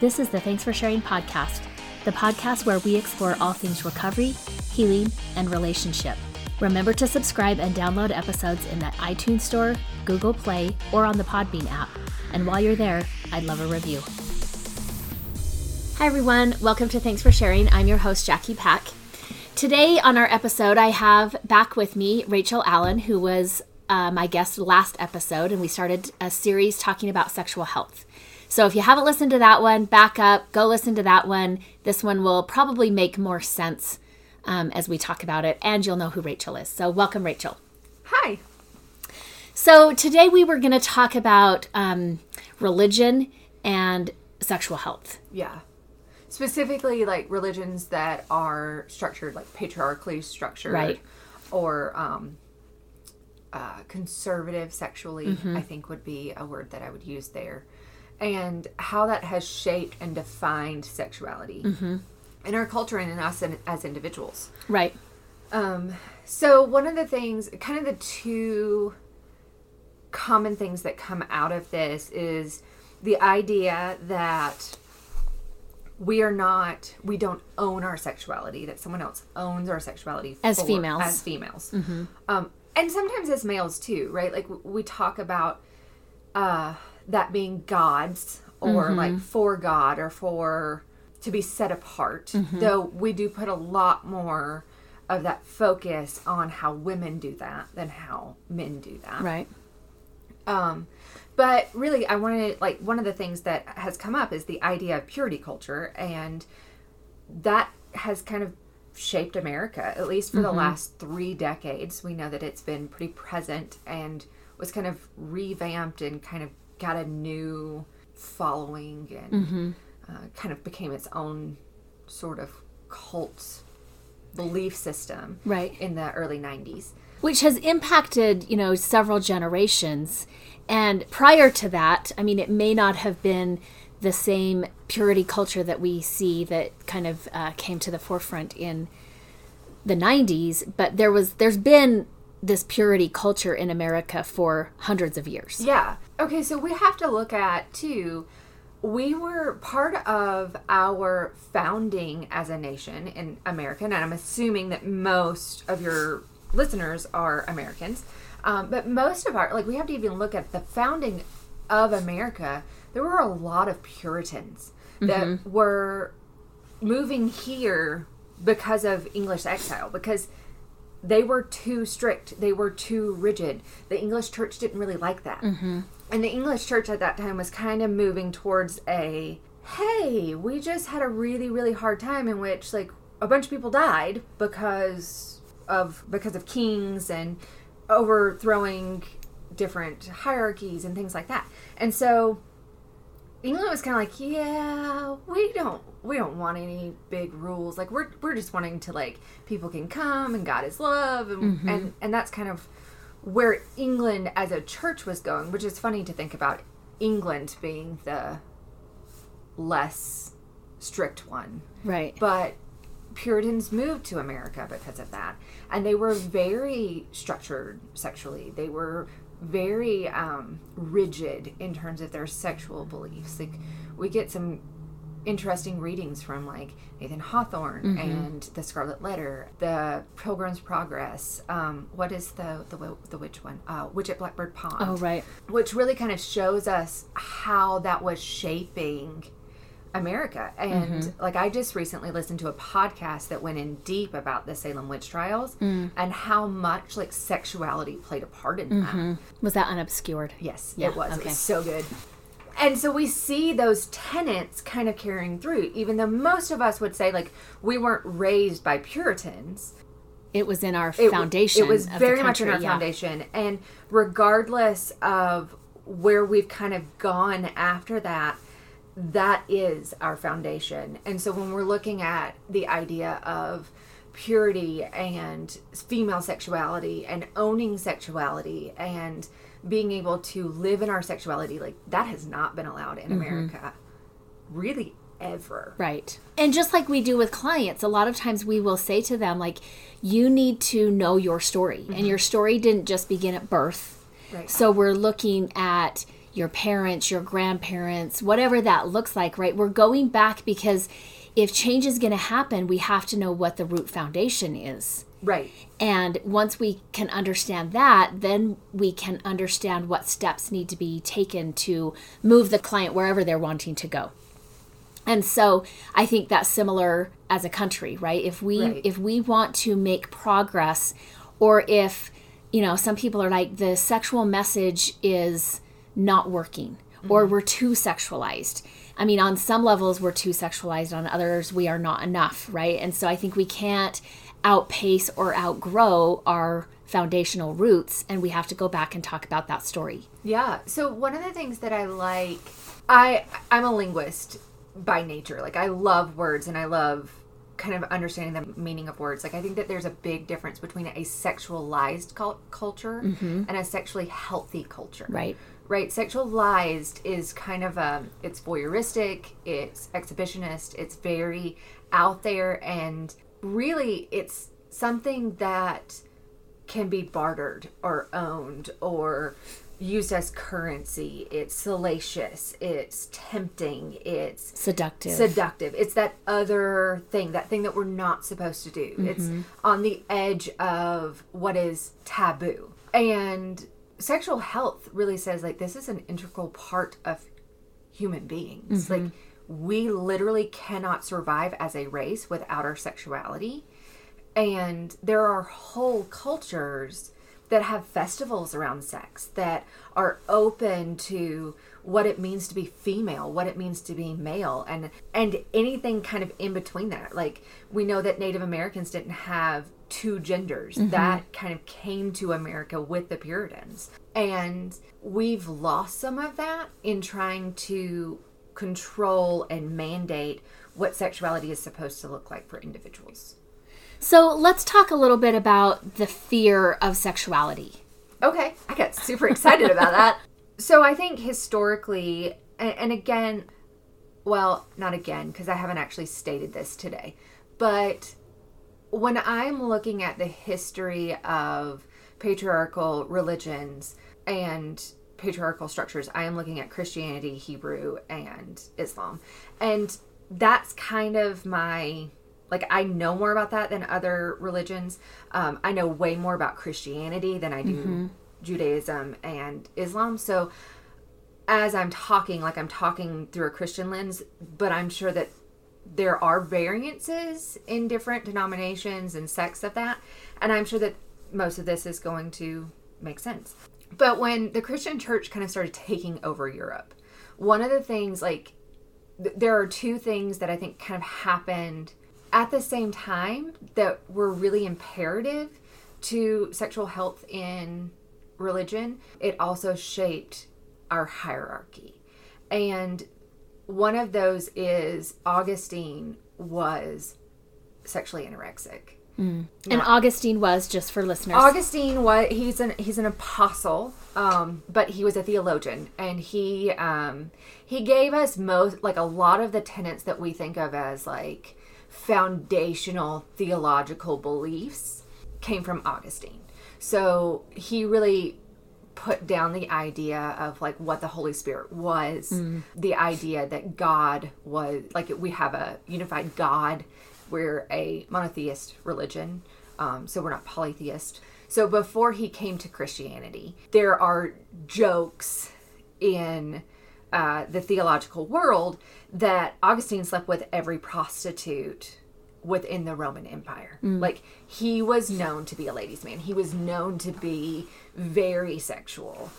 This is the Thanks for Sharing podcast, the podcast where we explore all things recovery, healing, and relationship. Remember to subscribe and download episodes in the iTunes Store, Google Play, or on the Podbean app. And while you're there, I'd love a review. Hi, everyone. Welcome to Thanks for Sharing. I'm your host, Jackie Pack. Today on our episode, I have back with me Rachel Allen, who was uh, my guest last episode, and we started a series talking about sexual health. So if you haven't listened to that one, back up, go listen to that one. This one will probably make more sense um, as we talk about it, and you'll know who Rachel is. So welcome, Rachel. Hi. So today we were going to talk about um, religion and sexual health. Yeah. Specifically, like religions that are structured, like patriarchally structured, Right. Or um, uh, conservative sexually, Mm-hmm. I think would be a word that I would use there. And how that has shaped and defined sexuality Mm-hmm. in our culture and in us and as individuals. Right. Um, so one of the things, kind of the two common things that come out of this is the idea that we are not, we don't own our sexuality, that someone else owns our sexuality As females. As females. Um, and sometimes as males too, right? Like we talk about uh, that being God's or mm-hmm. like for God or for to be set apart. Mm-hmm. Though we do put a lot more of that focus on how women do that than how men do that. Right. Um, but really, I wanted like one of the things that has come up is the idea of purity culture, and that has kind of shaped America, at least for the mm-hmm. last three decades. We know that it's been pretty present and was kind of revamped and kind of got a new following and uh, kind of became its own sort of cult belief system Right. in the early 90s. which has impacted you know several generations and prior to that i mean it may not have been the same purity culture that we see that kind of uh, came to the forefront in the 90s but there was there's been this purity culture in america for hundreds of years Yeah. Okay, so we have to look at too. We were part of our founding as a nation in America, and I'm assuming that most of your listeners are Americans. Um, but most of our, like, we have to even look at the founding of America. There were a lot of Puritans that were moving here because of English exile, because they were too strict. They were too rigid. The English church didn't really like that. Mm-hmm. And the English church at that time was kind of moving towards a hey, we just had a really, really hard time in which like a bunch of people died because of because of kings and overthrowing different hierarchies and things like that. And so England was kind of like, yeah, we don't we don't want any big rules. Like we're we're just wanting to like people can come and God is love and mm-hmm. and, and that's kind of where England as a church was going, which is funny to think about England being the less strict one. right But Puritans moved to America because of that. And they were very structured sexually. They were very um, rigid in terms of their sexual beliefs. Like, we get some interesting readings from like Nathan Hawthorne and the Scarlet Letter, the Pilgrim's Progress. Um, what is the the the witch one? Uh, Witch at Blackbird Pond oh right which really kind of shows us how that was shaping America. And like I just recently listened to a podcast that went in deep about the Salem witch trials and how much like sexuality played a part in that. was that unobscured Yes, Yeah, it was. It was so good. And so we see those tenets kind of carrying through, even though most of us would say like we weren't raised by Puritans it was in our it w- foundation It was very much in our yeah. foundation, and regardless of where we've kind of gone after that, that is our foundation. And so when we're looking at the idea of purity and female sexuality and owning sexuality and being able to live in our sexuality, like that has not been allowed in mm-hmm. America, really ever. Right. And just like we do with clients, a lot of times we will say to them, like, you need to know your story. And mm-hmm. your story didn't just begin at birth. Right. So we're looking at, your parents, your grandparents, whatever that looks like, right? We're going back because if change is going to happen, we have to know what the root foundation is. Right. And once we can understand that, then we can understand what steps need to be taken to move the client wherever they're wanting to go. And so I think that's similar as a country, right? If we Right. if we want to make progress or if you know, some people are like the sexual message is not working mm-hmm. or we're too sexualized. I mean, on some levels we're too sexualized, on others we are not enough, right? And so I think we can't outpace or outgrow our foundational roots and we have to go back and talk about that story. Yeah. So one of the things that I like, I I'm a linguist by nature. Like I love words and I love kind of understanding the meaning of words. Like I think that there's a big difference between a sexualized cul- culture mm-hmm. and a sexually healthy culture. Right. Right. Sexualized is kind of a it's voyeuristic, it's exhibitionist, it's very out there and really it's something that can be bartered or owned or used as currency. It's salacious, it's tempting, it's Seductive. seductive. It's that other thing, that thing that we're not supposed to do. It's mm-hmm. on the edge of what is taboo. And sexual health really says like this is an integral part of human beings. Like mm-hmm. We literally cannot survive as a race without our sexuality. And there are whole cultures that have festivals around sex that are open to what it means to be female, what it means to be male, and and anything kind of in between that. Like we know that Native Americans didn't have two genders. Mm-hmm. That kind of came to America with the Puritans. And we've lost some of that in trying to control and mandate what sexuality is supposed to look like for individuals. So let's talk a little bit about the fear of sexuality. Okay, I got super excited about that. So I think historically, and, and again, well, not again, because I haven't actually stated this today, but when I'm looking at the history of patriarchal religions and patriarchal structures, I am looking at Christianity, Hebrew, and Islam. And that's kind of my like I know more about that than other religions. Um, I know way more about Christianity than I do Judaism and Islam. So as I'm talking, like I'm talking through a Christian lens, but I'm sure that there are variances in different denominations and sects of that. And I'm sure that most of this is going to make sense. But when the Christian church kind of started taking over Europe, one of the things, like, th- there are two things that I think kind of happened at the same time that were really imperative to sexual health in religion. It also shaped our hierarchy. And one of those is Augustine was sexually anorexic. And Augustine was, just for listeners. Augustine was he's an he's an apostle, um, but he was a theologian, and he um, he gave us most like a lot of the tenets that we think of as like foundational theological beliefs came from Augustine. So he really put down the idea of like what the Holy Spirit was, the idea that God was like we have a unified God. We're a monotheist religion, um, so we're not polytheist. So before he came to Christianity, there are jokes in uh, the theological world that Augustine slept with every prostitute within the Roman Empire. Like he was known to be a ladies' man. He was known to be very sexual.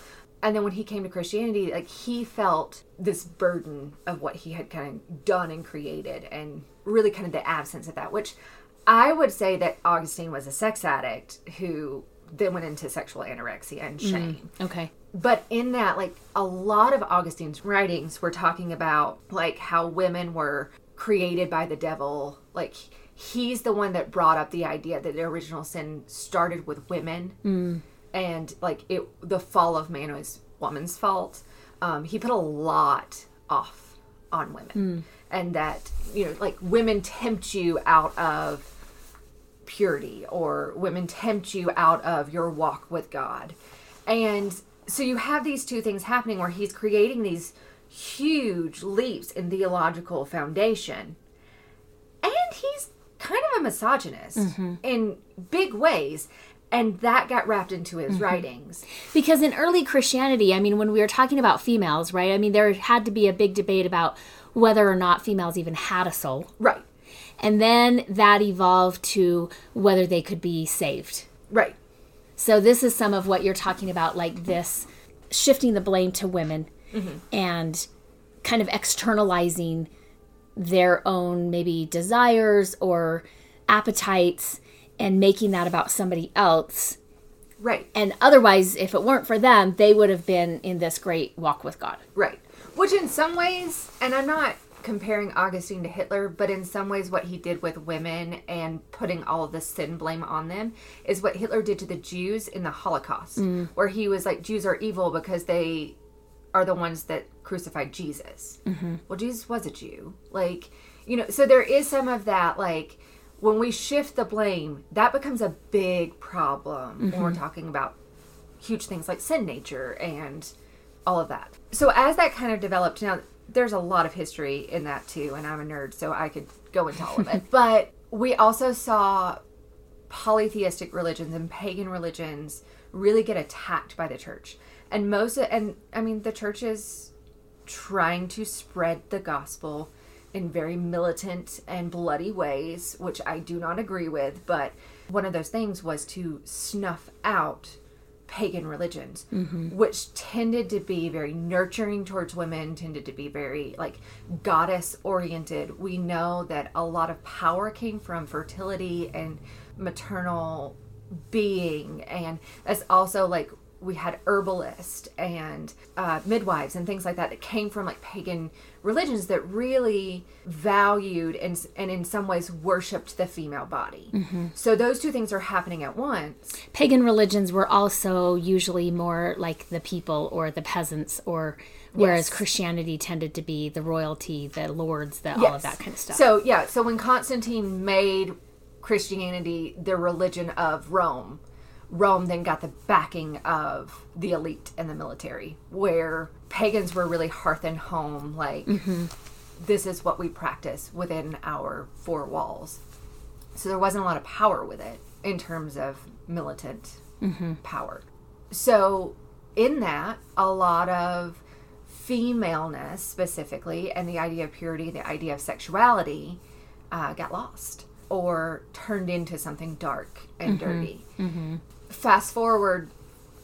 And then when he came to Christianity, like he felt this burden of what he had kind of done and created and really kind of the absence of that, which I would say that Augustine was a sex addict who then went into sexual anorexia and mm, shame. okay. but in that like a lot of augustine's writings were talking about like how women were created by the devil. Like he's the one that brought up the idea that the original sin started with women mm. And like it the fall of man was woman's fault um, he put a lot off on women and that you know like women tempt you out of purity or women tempt you out of your walk with God. And so you have these two things happening where he's creating these huge leaps in theological foundation. And he's kind of a misogynist in big ways. And that got wrapped into his mm-hmm. writings. Because in early Christianity, I mean, when we were talking about females, right? I mean, there had to be a big debate about whether or not females even had a soul. Right. And then that evolved to whether they could be saved. Right. So this is some of what you're talking about, like this shifting the blame to women mm-hmm. and kind of externalizing their own maybe desires or appetites and making that about somebody else. Right. And otherwise, if it weren't for them, they would have been in this great walk with God. Right. Which, in some ways, and I'm not comparing Augustine to Hitler, but in some ways, what he did with women and putting all of the sin blame on them is what Hitler did to the Jews in the Holocaust, mm. where he was like, Jews are evil because they are the ones that crucified Jesus. Mm-hmm. Well, Jesus was a Jew. Like, you know, so there is some of that, like, when we shift the blame, that becomes a big problem when we're mm-hmm. talking about huge things like sin nature and all of that. So as that kind of developed, now there's a lot of history in that too, and I'm a nerd, so I could go into all of it. but we also saw polytheistic religions and pagan religions really get attacked by the church. And most of, and I mean the church is trying to spread the gospel in very militant and bloody ways, which I do not agree with, but one of those things was to snuff out pagan religions, mm-hmm. which tended to be very nurturing towards women, tended to be very like goddess oriented. We know that a lot of power came from fertility and maternal being, and that's also like we had herbalists and uh, midwives and things like that that came from like pagan religions that really valued and, and in some ways worshipped the female body. So those two things are happening at once. Pagan religions were also usually more like the people or the peasants, or whereas Yes. Christianity tended to be the royalty, the lords, the all of that kind of stuff. So yeah, so when Constantine made Christianity the religion of Rome, Rome then got the backing of the elite and the military, where pagans were really hearth and home, like mm-hmm. this is what we practice within our four walls. So there wasn't a lot of power with it in terms of militant mm-hmm. power. So in that, a lot of femaleness specifically and the idea of purity, the idea of sexuality uh, got lost or turned into something dark and mm-hmm. dirty. Fast forward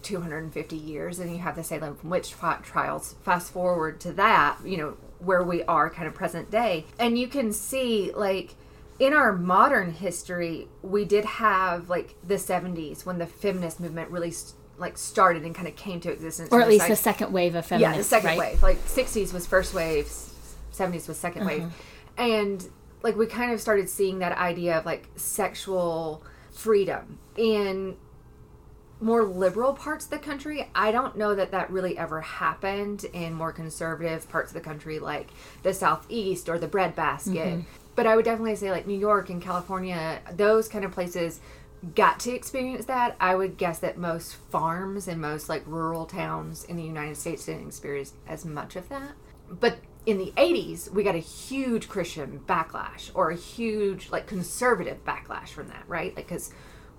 250 years and you have the Salem witch trials. Fast forward to that, you know, where we are kind of present day. And you can see, like, in our modern history, we did have, like, the 70s when the feminist movement really. Like started and kind of came to existence, or at least the second wave of feminism. yeah, the second right? wave. Like sixties was first wave, seventies was 2nd wave, uh-huh. and like we kind of started seeing that idea of like sexual freedom in more liberal parts of the country. I don't know that that really ever happened in more conservative parts of the country, like the southeast or the breadbasket. Mm-hmm. But I would definitely say like New York and California, those kind of places got to experience that. I would guess that most farms and most like rural towns in the United States didn't experience as much of that. But in the 80s, we got a huge Christian backlash or a huge like conservative backlash from that, right? Like cuz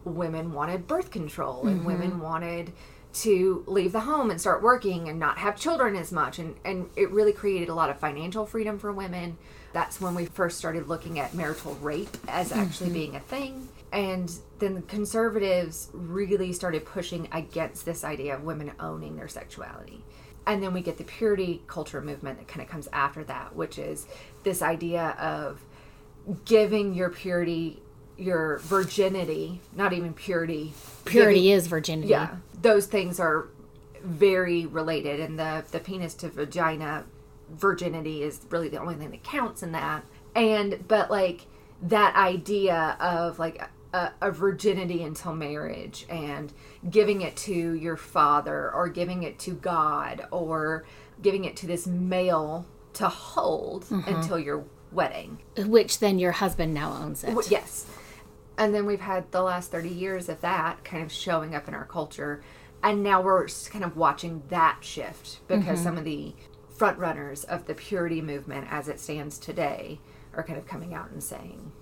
women wanted birth control and mm-hmm. women wanted to leave the home and start working and not have children as much. And and it really created a lot of financial freedom for women. That's when we first started looking at marital rape as actually mm-hmm. being a thing. And then the conservatives really started pushing against this idea of women owning their sexuality. And then we get the purity culture movement that kind of comes after that which is this idea of giving your purity your virginity not even purity Purity giving- is virginity. yeah those things are very related and the the penis to vagina virginity is really the only thing that counts in that and but like that idea of like a, a virginity until marriage and giving it to your father or giving it to god or giving it to this male to hold mm-hmm. until your wedding Which then your husband now owns it. Yes. And then we've had the last 30 years of that kind of showing up in our culture And now we're kind of watching that shift because mm-hmm. some of the front runners of the purity movement as it stands today are kind of coming out and saying,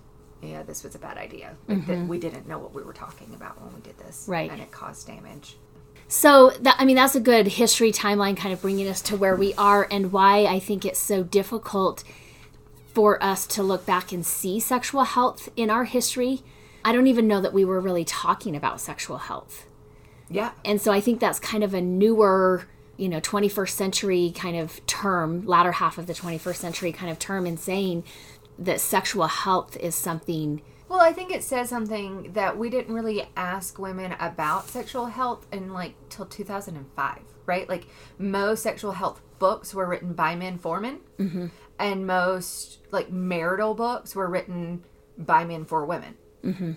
yeah, this was a bad idea. Like that mm-hmm. we didn't know what we were talking about when we did this. Right. And it caused damage. So that I mean that's a good history timeline kind of bringing us to where we are and why I think it's so difficult for us to look back and see sexual health in our history. I don't even know that we were really talking about sexual health. Yeah. And so I think that's kind of a newer, you know, 21st century kind of term, latter half of the 21st century kind of term in saying that sexual health is something Well, I think it says something that we didn't really ask women about sexual health in like till 2005, right? Like most sexual health books were written by men for men, mm-hmm. and most like marital books were written by men for women. Mm-hmm.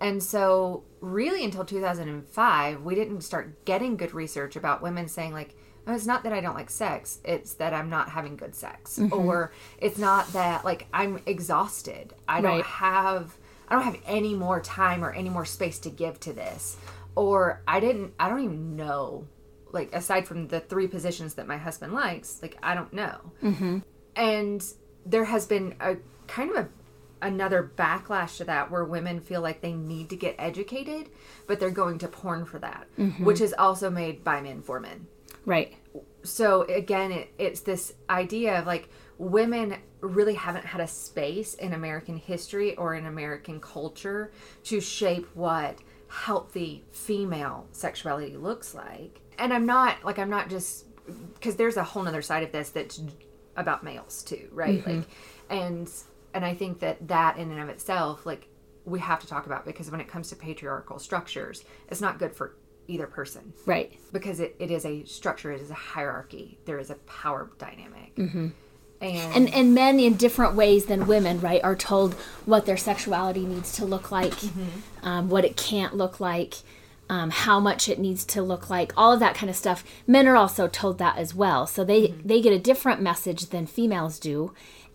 And so, really, until 2005, we didn't start getting good research about women saying like. "Oh, It's not that I don't like sex. It's that I'm not having good sex, or it's not that like I'm exhausted. I don't have I don't have any more time or any more space to give to this. Or I didn't I don't even know like aside from the three positions that my husband likes, like I don't know. Mm-hmm. And there has been a kind of a another backlash to that where women feel like they need to get educated, but they're going to porn for that, mm-hmm. which is also made by men for men. Right. so again it, it's this idea of like women really haven't had a space in american history or in american culture to shape what healthy female sexuality looks like. And i'm not like i'm not just because there's a whole nother side of this that's about males too right? Mm-hmm. Like and and i think that that in and of itself like we have to talk about because when it comes to patriarchal structures it's not good for either person. Right. because it, it is a structure it is a hierarchy. There is a power dynamic. Mm-hmm. and, and and men in different ways than women right are told what their sexuality needs to look like um, what it can't look like um, how much it needs to look like all of that kind of stuff. Men are also told that as well. So they they get a different message than females do.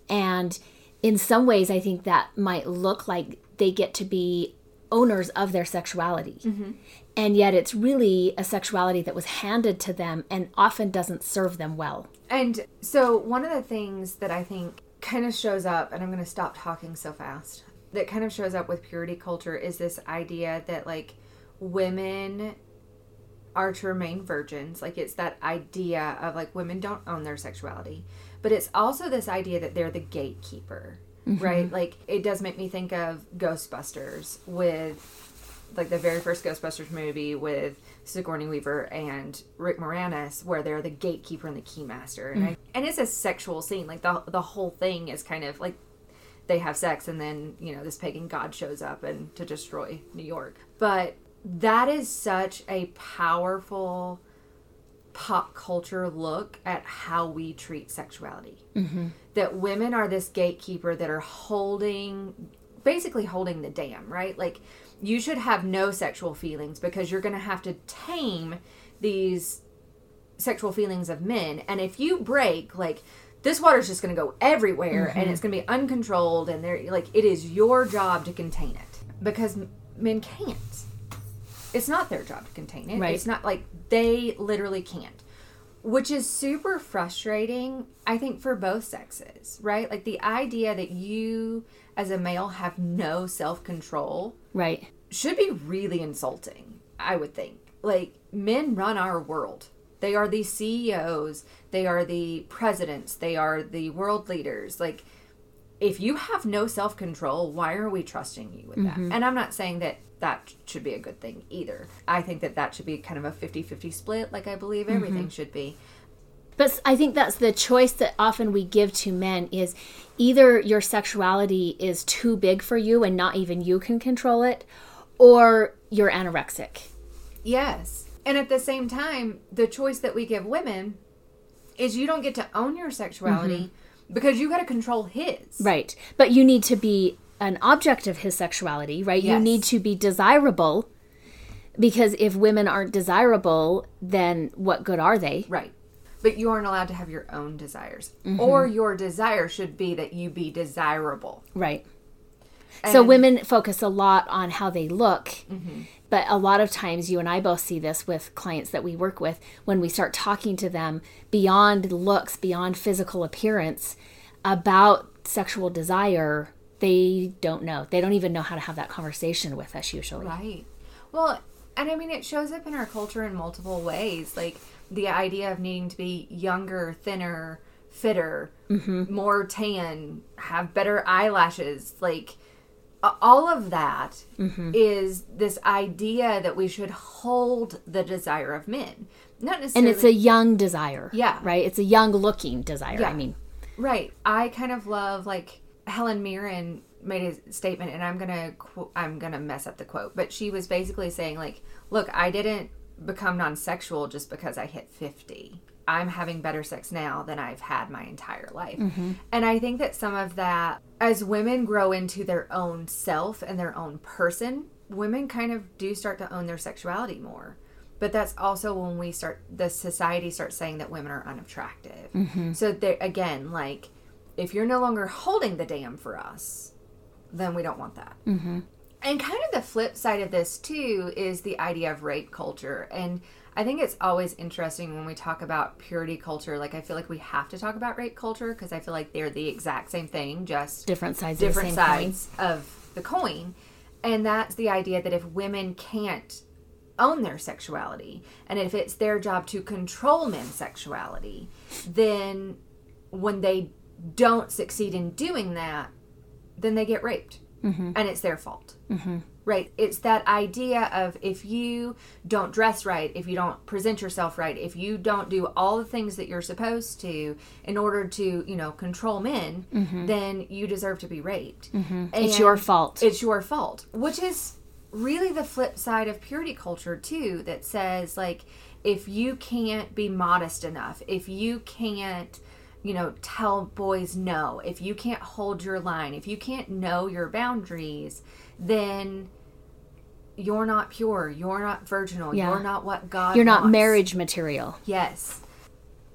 And in some ways i think that might look like they get to be owners of their sexuality. Mm-hmm. And yet it's really a sexuality that was handed to them and often doesn't serve them well. And so one of the things that i think kind of shows up and i'm going to stop talking so fast that kind of shows up with purity culture is this idea that like women are to remain virgins. Like it's that idea of like women don't own their sexuality but it's also this idea that they're the gatekeeper mm-hmm. right? Like it does make me think of ghostbusters with like the very first ghostbusters movie with sigourney weaver and rick moranis where they're the gatekeeper and the keymaster. And, I, mm. and it's a sexual scene. Like the, the whole thing is kind of like they have sex and then you know this pagan god shows up and to destroy new york. But that is such a powerful pop culture look at how we treat sexuality. Mm-hmm. That women are this gatekeeper that are holding basically holding the dam right? Like you should have no sexual feelings because you're going to have to tame these sexual feelings of men. And if you break like this water's just going to go everywhere and mm-hmm. it's going to be uncontrolled and they're like it is your job to contain it because men can't it's not their job to contain it Right. it's not like they literally can't which is super frustrating i think for both sexes right like the idea that you as a male have no self-control right should be really insulting, I would think. Like, men run our world. They are the CEOs, they are the presidents, they are the world leaders. Like, if you have no self control, why are we trusting you with that? Mm-hmm. And I'm not saying that that should be a good thing either. I think that that should be kind of a 50 50 split, like I believe mm-hmm. everything should be. But I think that's the choice that often we give to men is either your sexuality is too big for you and not even you can control it, or you're anorexic. Yes. And at the same time, the choice that we give women is you don't get to own your sexuality mm-hmm. Because you got to control his. Right. But you need to be an object of his sexuality, right? You need to be desirable because if women aren't desirable, then what good are they? Right. But you aren't allowed to have your own desires. Mm-hmm. Or your desire should be that you be desirable. Right. so women focus a lot on how they look, mm-hmm. But a lot of times, you and I both see this with clients that we work with when we start talking to them beyond looks, beyond physical appearance about sexual desire, they don't know. They don't even know how to have that conversation with us usually. Right. Well, and I mean, it shows up in our culture in multiple ways. Like the idea of needing to be younger, thinner, fitter, mm-hmm. more tan, have better eyelashes. Like all of that mm-hmm. is this idea that we should hold the desire of men. Not necessarily. And it's a young desire. Yeah. Right? It's a young looking desire. Yeah. I mean, Right. I kind of love like Helen Mirren made a statement, and I'm gonna qu- I'm gonna mess up the quote, but she was basically saying like, "Look, I didn't become non-sexual just because I hit 50. I'm having better sex now than I've had my entire life." And I think that some of that, as women grow into their own self and their own person, women kind of do start to own their sexuality more. But that's also when we start, the society starts saying that women are unattractive. So there again, like, if you're no longer holding the dam for us, then we don't want that. Mm-hmm. And kind of the flip side of this too is the idea of rape culture, and I think it's always interesting when we talk about purity culture. Like, I feel like we have to talk about rape culture because I feel like they're the exact same thing, just different sides different of the same coin. sides of the coin. And that's the idea that if women can't own their sexuality and if it's their job to control men's sexuality, then when they don't succeed in doing that, then they get raped. Mm-hmm. And it's their fault. Mm-hmm. Right. It's that idea of if you don't dress right, if you don't present yourself right, if you don't do all the things that you're supposed to in order to, you know, control men, mm-hmm. then you deserve to be raped. Mm-hmm. It's your fault. It's your fault, which is really the flip side of purity culture too that says like if you can't be modest enough, if you can't you know, tell boys no, if you can't hold your line, if you can't know your boundaries, then you're not pure, you're not virginal, Yeah. you're not what God You're not wants. marriage material. Yes.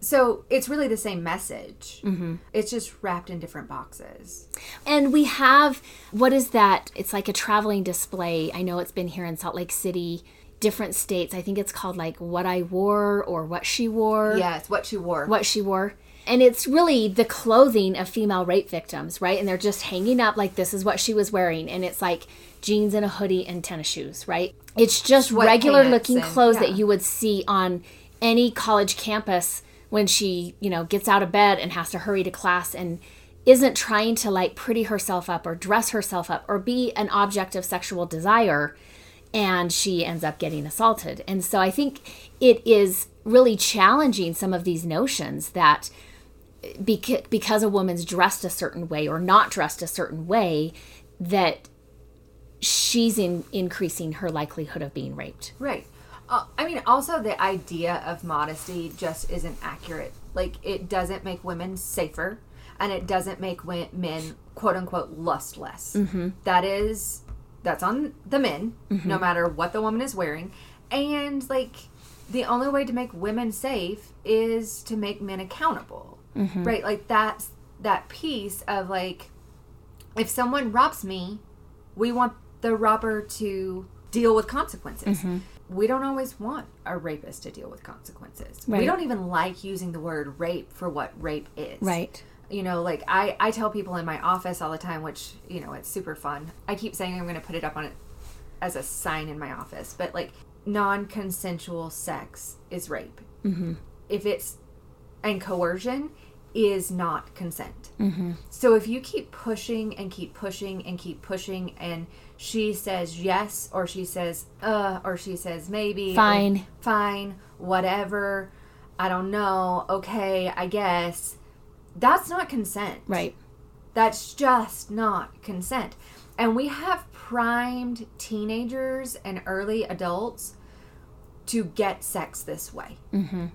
So it's really the same message. Mm-hmm. It's just wrapped in different boxes. And we have what is that? It's like a traveling display. I know it's been here in Salt Lake City, different states. I think it's called like What I Wore or What She Wore. Yes, what She wore. What She Wore. And it's really the clothing of female rape victims, right? And they're just hanging up like this is what she was wearing. And it's like jeans and a hoodie and tennis shoes, right? It's just regular looking and- clothes yeah. that you would see on any college campus when she, you know, gets out of bed and has to hurry to class and isn't trying to like pretty herself up or dress herself up or be an object of sexual desire and she ends up getting assaulted. And so I think it is really challenging some of these notions that beca- because a woman's dressed a certain way or not dressed a certain way that she's in increasing her likelihood of being raped. Right. Uh, I mean, also the idea of modesty just isn't accurate. Like, it doesn't make women safer, and it doesn't make men "quote unquote" lust less. That is, that's on the men, no matter what the woman is wearing, and like, the only way to make women safe is to make men accountable. Right? Like that's that piece of like, if someone robs me, we want the robber to deal with consequences. We don't always want a rapist to deal with consequences. Right. We don't even like using the word rape for what rape is. Right. You know, like I, I tell people in my office all the time, which, you know, it's super fun. I keep saying I'm going to put it up on it as a sign in my office, but like non consensual sex is rape. Mm-hmm. If it's, and coercion is not consent. Mm-hmm. So if you keep pushing and keep pushing and keep pushing, and she says yes, or she says uh, or she says maybe, Fine. fine, whatever, I don't know, okay, I guess, that's not consent. Right. That's just not consent. And we have primed teenagers and early adults to get sex this way. Mm-hmm.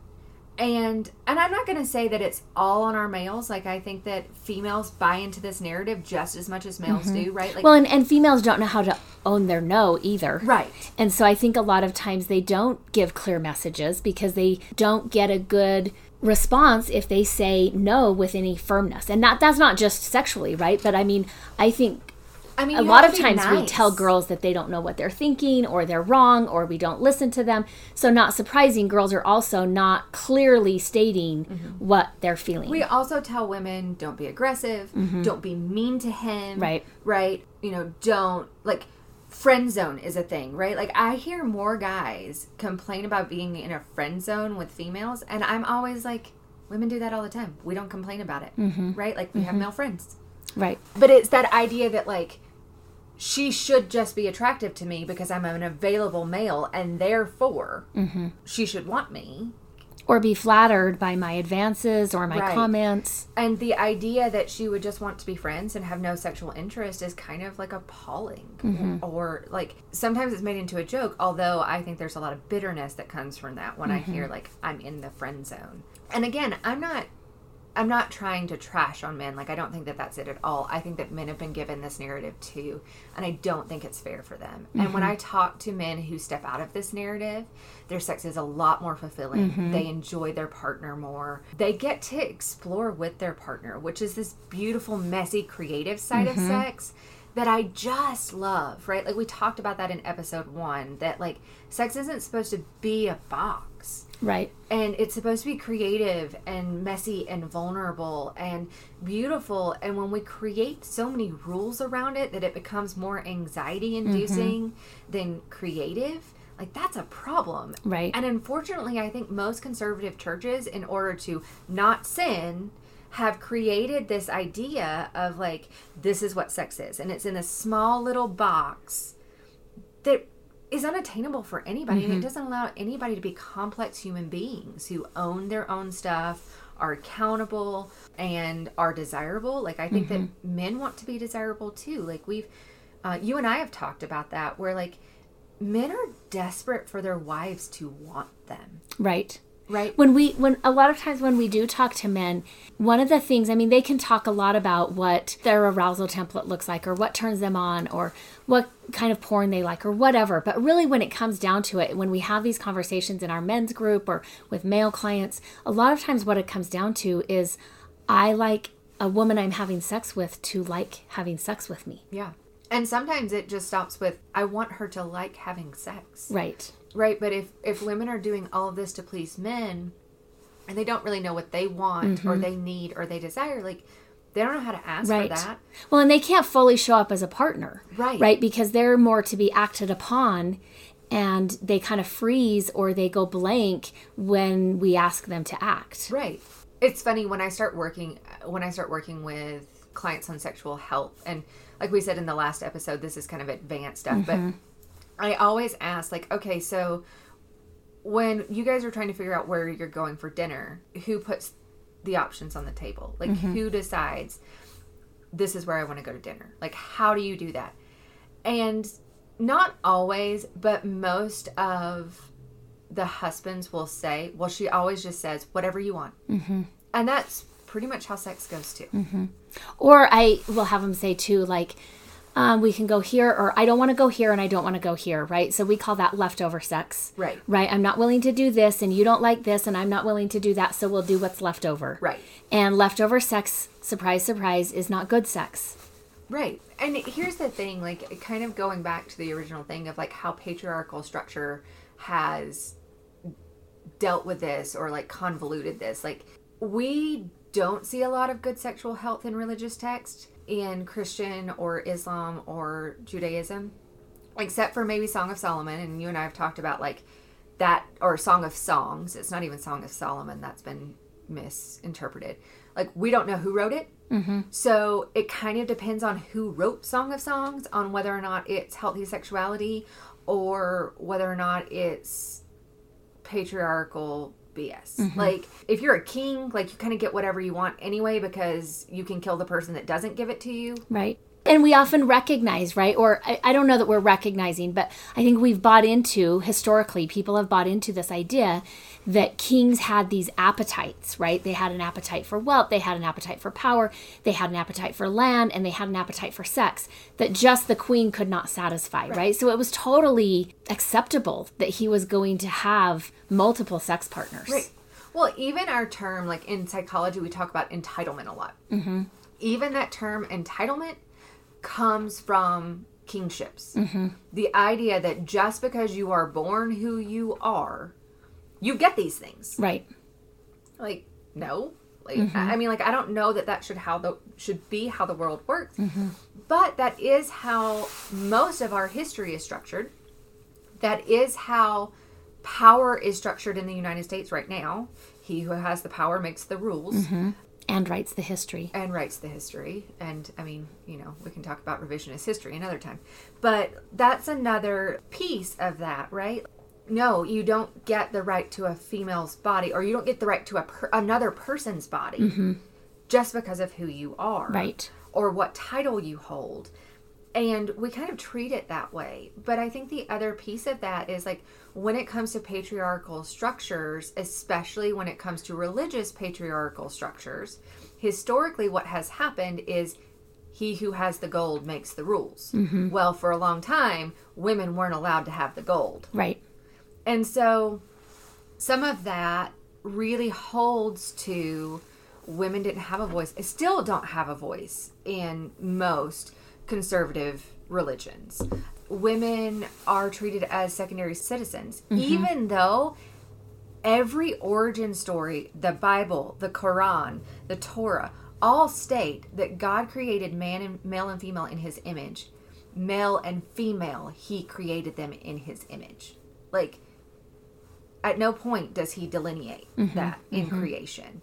And and I'm not going to say that it's all on our males. Like I think that females buy into this narrative just as much as males mm-hmm. do, right? Like Well, and, and females don't know how to own their no either. right. And so I think a lot of times they don't give clear messages because they don't get a good response if they say no with any firmness. And that that's not just sexually, right? But I mean, I think I mean, a lot of times we tell girls that they don't know what they're thinking or they're wrong or we don't listen to them. So not surprising, girls are also not clearly stating mm-hmm. what they're feeling. Mm-hmm. We also tell women don't be aggressive, mm-hmm. don't be mean to him. Right. Right. You know, don't like friend zone is a thing, right? Like I hear more guys complain about being in a friend zone with females, and I'm always like, women do that all the time. We don't complain about it, mm-hmm. right? Like we have male friends, right. but it's that idea that like she should just be attractive to me because I'm an available male, and therefore mm-hmm. she should want me. Or be flattered by my advances or my Right. comments. And the idea that she would just want to be friends and have no sexual interest is kind of like appalling. Mm-hmm. Or like sometimes it's made into a joke, although I think there's a lot of bitterness that comes from that when I mm-hmm. hear like I'm in the friend zone. And again, I'm not I'm not trying to trash on men. Like I don't think that that's it at all. I think that men have been given this narrative too, and I don't think it's fair for them. And when mm-hmm. I talk to men who step out of this narrative, their sex is a lot more fulfilling. Mm-hmm. They enjoy their partner more. They get to explore with their partner, which is this beautiful, messy, creative side of mm-hmm. sex that I just love, right? Like we talked about that in episode 1 that like sex isn't supposed to be a box Right. and it's supposed to be creative and messy and vulnerable and beautiful and when we create so many rules around it that it becomes more anxiety inducing mm-hmm. than creative like that's a problem Right. and unfortunately i think most conservative churches in order to not sin have created this idea of like this is what sex is and it's in a small little box that is unattainable for anybody and it doesn't allow anybody to be complex human beings who own their own stuff are accountable and are desirable. Like i think that men want to be desirable too. Like we've uh, you and i have talked about that where like men are desperate for their wives to want them. Right. Right. When we when a lot of times when we do talk to men one of the things i mean they can talk a lot about what their arousal template looks like or what turns them on or what kind of porn they like or whatever. But really when it comes down to it when we have these conversations in our men's group or with male clients a lot of times what it comes down to is i like a woman i'm having sex with to like having sex with me. Yeah. And sometimes it just stops with i want her to like having sex. Right Right, but if if women are doing all of this to please men and they don't really know what they want or mm-hmm. they need or they desire, like they don't know how to ask Right. for that. Well, and they can't fully show up as a partner. Right. Right. Because they're more to be acted upon and they kind of freeze or they go blank when we ask them to act. Right. It's funny when I start working when I start working with clients on sexual health and like we said in the last episode this is kind of advanced stuff, but mm-hmm. I always ask like okay, so when you guys are trying to figure out where you're going for dinner, who puts the options on the table? Like who decides this is where I want to go to dinner? Like how do you do that? And not always, but most of the husbands will say, well, she always just says, whatever you want. Mm-hmm. And that's pretty much how sex goes too. Or I will have them say too, like, um, we can go here, or I don't want to go here and I don't want to go here, right? So we call that leftover sex. Right. Right. I'm not willing to do this and you don't like this and I'm not willing to do that. So we'll do what's left over. Right. And leftover sex, surprise, surprise, is not good sex. Right. And here's the thing like, kind of going back to the original thing of like how patriarchal structure has dealt with this or like convoluted this. Like, we don't see a lot of good sexual health in religious text in Christian or Islam or Judaism, except for maybe Song of Solomon. And you and I have talked about like that, or Song of Songs. It's not even Song of Solomon, that's been misinterpreted. Like, we don't know who wrote it. Mm-hmm. So it kind of depends on who wrote Song of Songs on whether or not it's healthy sexuality or whether or not it's patriarchal BS. Mm-hmm. Like if you're a king, like you kind of get whatever you want anyway because you can kill the person that doesn't give it to you. Right. And we often recognize, right? Or I, I don't know that we're recognizing, but I think we've bought into, historically, people have bought into this idea that kings had these appetites, right? They had an appetite for wealth, they had an appetite for power, they had an appetite for land, and they had an appetite for sex that just the queen could not satisfy, right? So it was totally acceptable that he was going to have multiple sex partners. Right. Well, even our term, like in psychology, we talk about entitlement a lot. Mm-hmm. Even that term entitlement comes from kingships. The idea that just because you are born who you are, you get these things. Right. Like, no. Like, I mm-hmm. I mean, like, I don't know that that should how the should be how the world works, mm-hmm. but that is how most of our history is structured. That is how power is structured in the United States right now. He who has the power makes the rules mm-hmm. And writes the history. and writes the history. And I mean, you know, we can talk about revisionist history another time. But that's another piece of that, right? No, you don't get the right to a female's body, or you don't get the right to a per- another person's body mm-hmm. just because of who you are, Right. Or what title you hold. And we kind of treat it that way. But I think the other piece of that is like when it comes to patriarchal structures, especially when it comes to religious patriarchal structures, historically what has happened is he who has the gold makes the rules. Mm-hmm. Well, for a long time, women weren't allowed to have the gold. Right. And so some of that really holds to women didn't have a voice, still don't have a voice in most conservative religions. Women are treated as secondary citizens, mm-hmm. even though every origin story, the Bible, the Quran, the Torah, all state that God created man and male and female in his image. Male and female, he created them in his image. Like at no point does he delineate that in creation.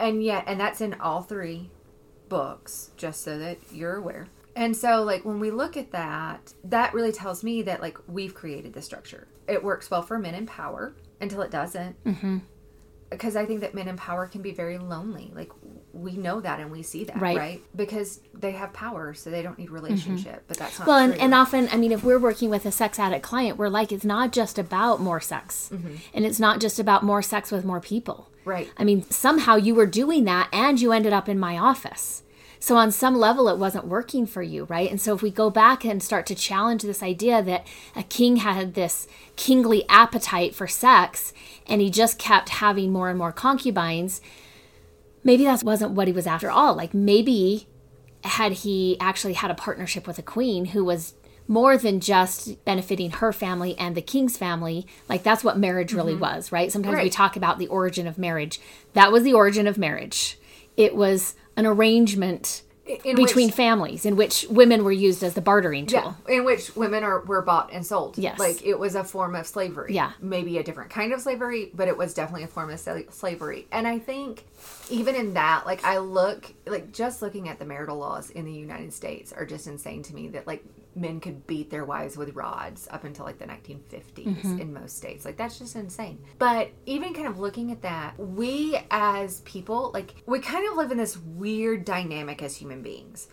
And yet and that's in all three books, just so that you're aware. And so like when we look at that, that really tells me that like we've created the structure. It works well for men in power until it doesn't. Mm-hmm. Because I think that men in power can be very lonely. Like we know that and we see that, Right. right? Because they have power, so they don't need mm-hmm. relationship. But that's not Well, and, and often, I mean, if we're working with a sex addict client, we're like, it's not just about more sex. Mm-hmm. And it's not just about more sex with more people. right. I mean, somehow you were doing that and you ended up in my office. So, on some level, it wasn't working for you, right? And so, if we go back and start to challenge this idea that a king had this kingly appetite for sex and he just kept having more and more concubines, maybe that wasn't what he was after all. Like, maybe had he actually had a partnership with a queen who was more than just benefiting her family and the king's family like that's what marriage really mm-hmm. was right? Sometimes we talk about the origin of marriage. That was the origin of marriage. It was an arrangement In between which- families in which women were used as the bartering tool Yeah, in which women are were bought and sold. Yes. like it was a form of slavery. Yeah. maybe a different kind of slavery, but it was definitely a form of sla- slavery. And I think even in that, like I look like just looking at the marital laws in the United States are just insane to me. That like men could beat their wives with rods up until like the 1950s in most states. Like that's just insane. But even kind of looking at that, we as people, like we kind of live in this weird dynamic as human beings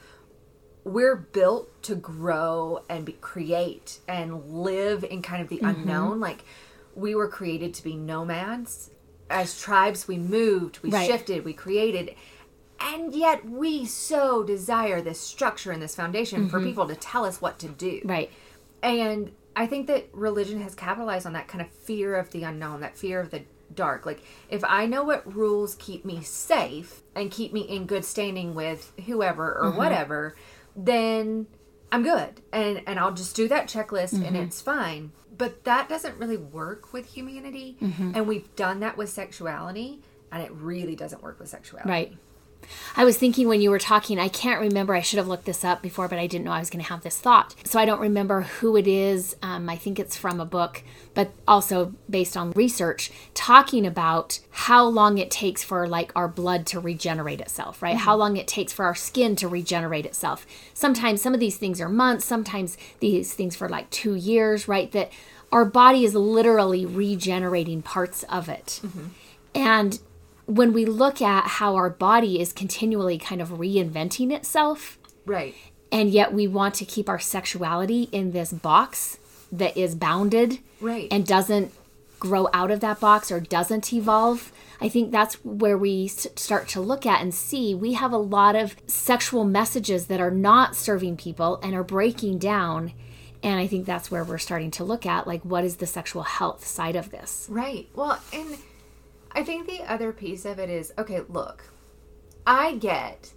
we're built to grow and be, create and live in kind of the Mm-hmm. unknown. Like we were created to be nomads. As tribes, we moved, we Right. shifted, we created. And yet we so desire this structure and this foundation for mm-hmm. people to tell us what to do. Mm-hmm. right And I think that religion has capitalized on that kind of fear of the unknown, that fear of the dark. Like, if I know what rules keep me safe and keep me in good standing with whoever or mm-hmm. whatever, then I'm good. And and I'll just do that checklist and mm-hmm. it's fine. But that doesn't really work with humanity. And we've done that with sexuality, and it really doesn't work with sexuality. Right. I was thinking when you were talking, I can't remember. I should have looked this up before, but I didn't know I was going to have this thought. So I don't remember who it is. Um, I think it's from a book, but also based on research, talking about how long it takes for like our blood to regenerate itself, right? How long it takes for our skin to regenerate itself. Sometimes some of these things are months, sometimes these things for like two years, right? That our body is literally regenerating parts of it. And when we look at how our body is continually kind of reinventing itself, Right. and yet we want to keep our sexuality in this box that is bounded Right. and doesn't grow out of that box or doesn't evolve. I think that's where we s- start to look at and see we have a lot of sexual messages that are not serving people and are breaking down. And I think that's where we're starting to look at like, what is the sexual health side of this? Right. Well, and I think the other piece of it is okay, look, I get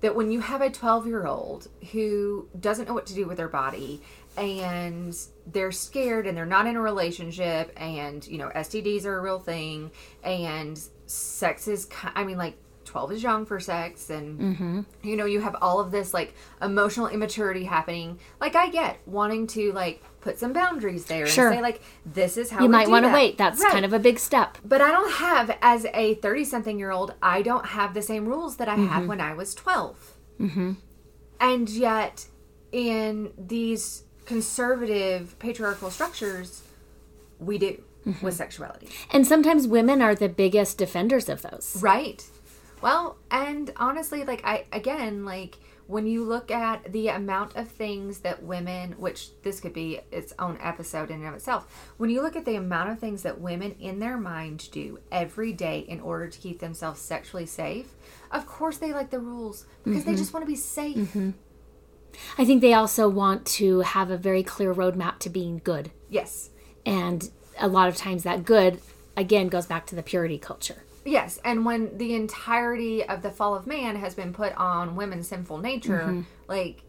that when you have a 12 year old who doesn't know what to do with their body and they're scared and they're not in a relationship and you know STDs are a real thing and sex is I mean like 12 is young for sex and Mm-hmm. you know you have all of this like emotional immaturity happening like I get wanting to like put some boundaries there Sure. and say like this is how You might want to wait. That's Right. kind of a big step. But I don't have, as a 30 something year old, I don't have the same rules that I Mm-hmm. had when I was 12. Mm-hmm. And yet, in these conservative patriarchal structures, we do Mm-hmm. with sexuality. And sometimes women are the biggest defenders of those. Right. Well, and honestly, like, I, again, like, when you look at the amount of things that women, which this could be its own episode in and of itself, when you look at the amount of things that women in their mind do every day in order to keep themselves sexually safe, of course they like the rules because they mm-hmm. just want to be safe. Mm-hmm. I think they also want to have a very clear roadmap to being good. Yes. And a lot of times that good, again, goes back to the purity culture. Yes, and when the entirety of the fall of man has been put on women's sinful nature, mm-hmm. like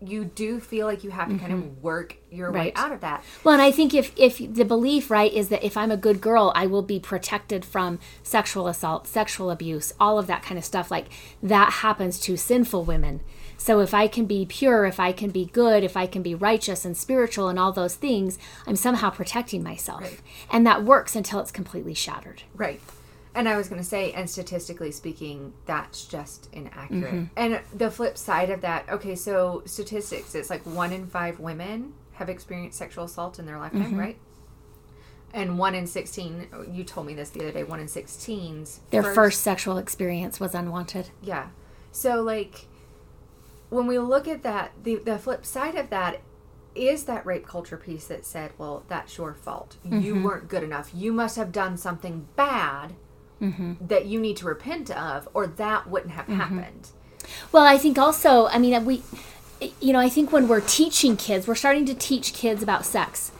you do feel like you have to kind of mm-hmm. work your way out of that. Well, and I think if if the belief, right, is that if I'm a good girl, I will be protected from sexual assault, sexual abuse, all of that kind of stuff. Like that happens to sinful women. So if I can be pure, if I can be good, if I can be righteous and spiritual and all those things, I'm somehow protecting myself. And that works until it's completely shattered. Right. And I was going to say, and statistically speaking, that's just inaccurate. Mm-hmm. And the flip side of that, okay, so statistics, it's like one in five women have experienced sexual assault in their lifetime, Mm-hmm. right? And one in 16, you told me this the other day, one in 16's Their first sexual experience was unwanted. Yeah. So like when we look at that, the the flip side of that is that rape culture piece that said, "Well, that's your fault. You weren't good enough. You must have done something bad Mm-hmm. that you need to repent of, or that wouldn't have mm-hmm. happened." Well, I think also, I mean, we, you know, I think when we're teaching kids, we're starting to teach kids about sex.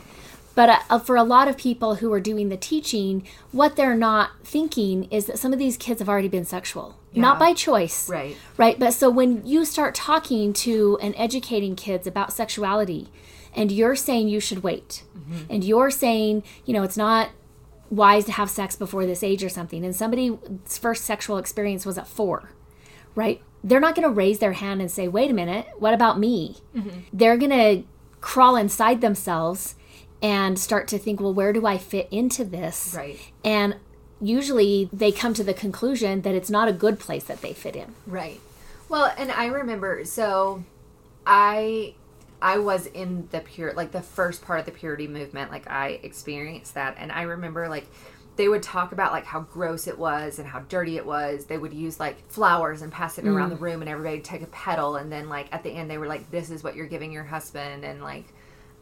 But uh, uh for a lot of people who are doing the teaching, what they're not thinking is that some of these kids have already been sexual, not by choice. Right. Right. But so when you start talking to and educating kids about sexuality, and you're saying you should wait, mm-hmm. and you're saying, you know, it's not wise to have sex before this age or something, and somebody's first sexual experience was at four, right? They're not going to raise their hand and say, wait a minute, what about me? Mm-hmm. They're going to crawl inside themselves and start to think, well, where do I fit into this? Right. And usually they come to the conclusion that it's not a good place that they fit in. Right. Well, and I remember so I I was in the pure like the first part of the purity movement like I experienced that. And I remember like they would talk about like how gross it was and how dirty it was. They would use like flowers and pass it around mm. the room and everybody would take a petal. And then like at the end they were like this is what you're giving your husband. And like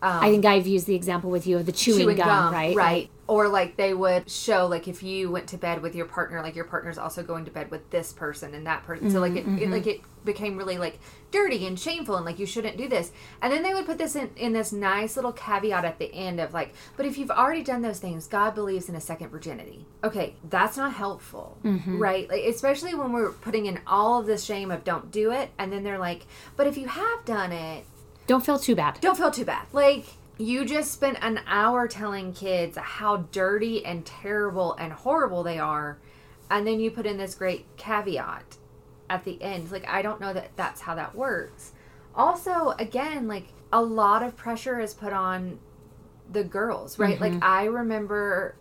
I think I've used the example with you of the chewing, gum, right? Right. Or like they would show like if you went to bed with your partner, like your partner's also going to bed with this person and that person. So like it, Mm-hmm, it like it became really like dirty and shameful and like you shouldn't do this. And then they would put this in in this nice little caveat at the end of like, but if you've already done those things, God believes in a second virginity. Okay, that's not helpful, Mm-hmm. right? Like especially when we're putting in all of this shame of don't do it, and then they're like, but if you have done it, Don't feel too bad. don't feel too bad. Like you just spent an hour telling kids how dirty and terrible and horrible they are, and then you put in this great caveat at the end. Like I don't know that that's how that works. Also, again, like a lot of pressure is put on the girls, right? Like I remember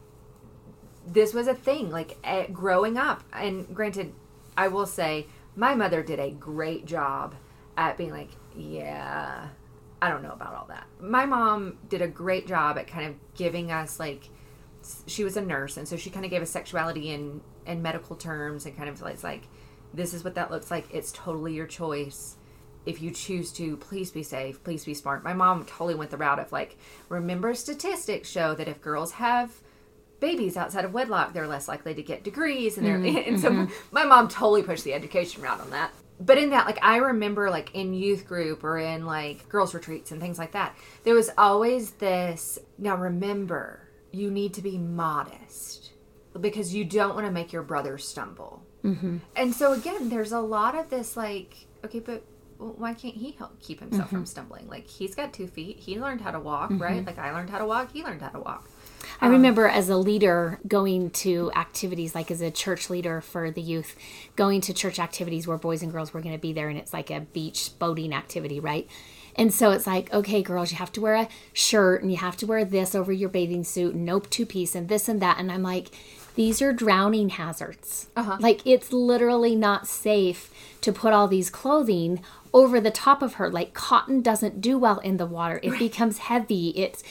this was a thing like eh, growing up and granted i will say my mother did a great job at being like yeah. I don't know about all that. My mom did a great job at kind of giving us like she was a nurse and so she kind of gave us sexuality in in medical terms and kind of like it's like this is what that looks like. It's totally your choice. If you choose to please be safe. Please be smart. My mom totally went the route of like remember statistics show that if girls have babies outside of wedlock, they're less likely to get degrees, and they're mm-hmm, and so mm-hmm. my mom totally pushed the education route on that. But in that, like I remember, like in youth group or in like girls retreats and things like that, there was always this. Now remember, you need to be modest because you don't want to make your brother stumble. Mm-hmm. And so again, there's a lot of this like, okay, but why can't he help keep himself mm-hmm. from stumbling? Like he's got two feet. He learned how to walk, mm-hmm. right? Like I learned how to walk. He learned how to walk. I remember as a leader going to activities, like as a church leader for the youth, going to church activities where boys and girls were going to be there, and it's like a beach boating activity, right? And so it's like, okay, girls, you have to wear a shirt and you have to wear this over your bathing suit and no two piece and this and that. And I'm like, these are drowning hazards. Uh-huh. Like, it's literally not safe to put all these clothing over the top of her. Like, cotton doesn't do well in the water, it right. becomes heavy. It's,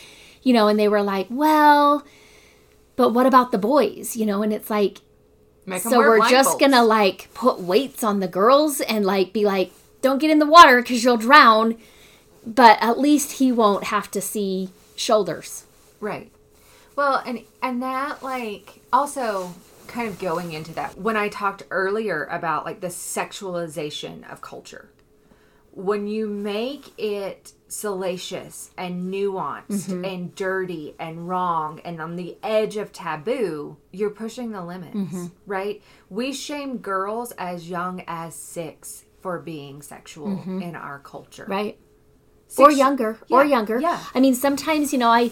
you know, and they were like, well, but what about the boys? You know, and it's like, so we're just gonna like put weights on the girls and like be like, don't get in the water because you'll drown but at least he won't have to see shoulders. Right. Well, and and that like also kind of going into that when I talked earlier about like the sexualization of culture. When you make it salacious and nuanced mm-hmm. and dirty and wrong and on the edge of taboo, you're pushing the limits, mm-hmm. right? We shame girls as young as 6 for being sexual mm-hmm. in our culture. Right or younger yeah, or younger yeah i mean sometimes you know i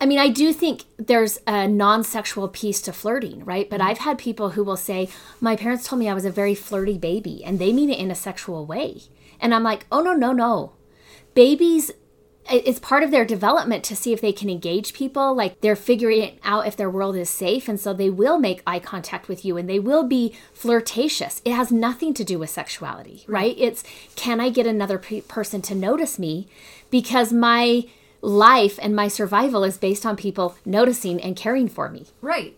I mean, I do think there's a non sexual piece to flirting, right? But mm-hmm. I've had people who will say, My parents told me I was a very flirty baby, and they mean it in a sexual way. And I'm like, Oh, no, no, no. Babies it's part of their development to see if they can engage people like they're figuring out if their world is safe and so they will make eye contact with you and they will be flirtatious. It has nothing to do with sexuality right, right? it's can i get another pe- person to notice me? Because my life and my survival is based on people noticing and caring for me. Right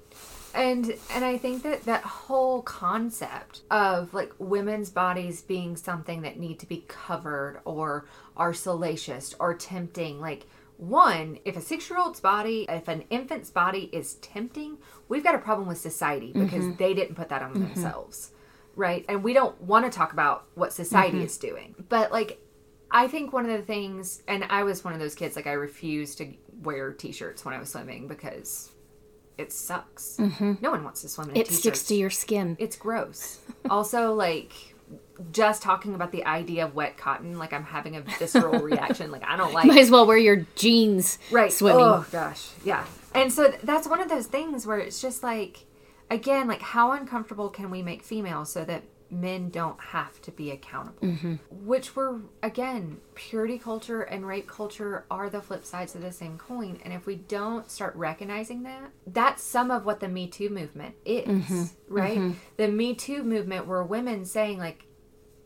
and and i think that that whole concept of like women's bodies being something that need to be covered or are salacious or tempting like one if a six year old's body if an infant's body is tempting we've got a problem with society because mm-hmm. they didn't put that on mm-hmm. themselves right and we don't want to talk about what society mm-hmm. is doing but like i think one of the things and i was one of those kids like i refused to wear t-shirts when i was swimming because it sucks. Mm-hmm. No one wants to swim in it t-shirt. sticks to your skin. It's gross. also, like just talking about the idea of wet cotton, like I'm having a visceral reaction. Like I don't like. Might as well wear your jeans. Right. Swimming. Oh gosh, yeah. And so that's one of those things where it's just like, again, like how uncomfortable can we make females so that men don't have to be accountable. Mm-hmm. Which were, again, purity culture and rape culture are the flip sides of the same coin. And if we don't start recognizing that, that's some of what the Me Too movement is, mm-hmm. right? Mm-hmm. The Me Too movement were women saying, like,